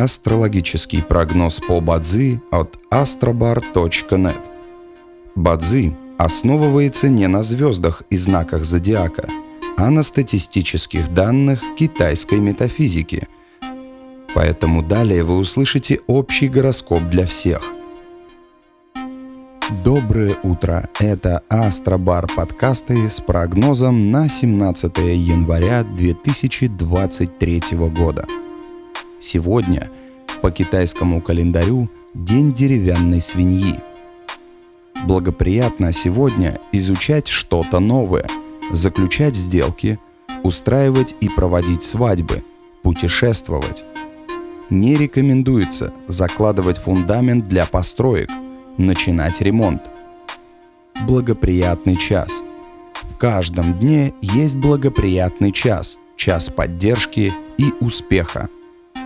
Астрологический прогноз по Бадзи от astrobar.net. Бадзи основывается не на звездах и знаках зодиака, а на статистических данных китайской метафизики. Поэтому далее вы услышите общий гороскоп для всех. Доброе утро! Это Астробар подкасты с прогнозом на 17 января 2023 года. Сегодня по китайскому календарю День деревянной свиньи. Благоприятно сегодня изучать что-то новое, заключать сделки, устраивать и проводить свадьбы, путешествовать. Не рекомендуется закладывать фундамент для построек, начинать ремонт. Благоприятный час. В каждом дне есть благоприятный час, час поддержки и успеха.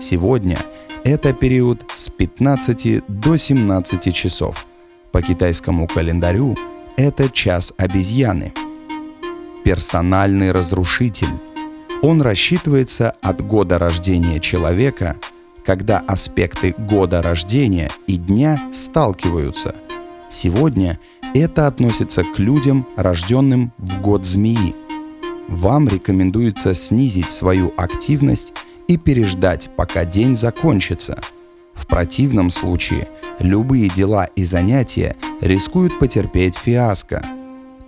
Сегодня это период с 15 до 17 часов. По китайскому календарю это час обезьяны. Персональный разрушитель. Он рассчитывается от года рождения человека – когда аспекты года рождения и дня сталкиваются. Сегодня это относится к людям, рожденным в год змеи. Вам рекомендуется снизить свою активность и переждать, пока день закончится. В противном случае любые дела и занятия рискуют потерпеть фиаско.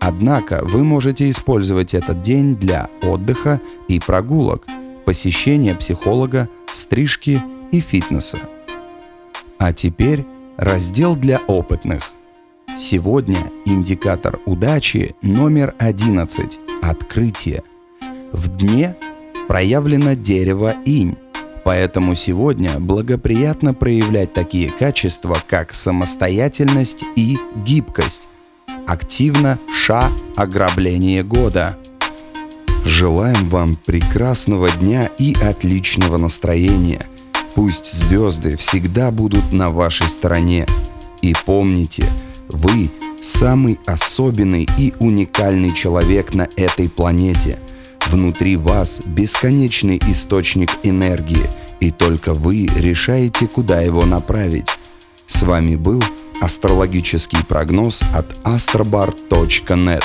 Однако вы можете использовать этот день для отдыха и прогулок, посещения психолога, стрижки и фитнеса. А теперь раздел для опытных. Сегодня индикатор удачи номер 11 – открытие. В дне проявлено дерево инь, поэтому сегодня благоприятно проявлять такие качества, как самостоятельность и гибкость. Активно ша ограбление года. Желаем вам прекрасного дня и отличного настроения – Пусть звезды всегда будут на вашей стороне. И помните, вы самый особенный и уникальный человек на этой планете. Внутри вас бесконечный источник энергии, и только вы решаете, куда его направить. С вами был астрологический прогноз от astrobar.net.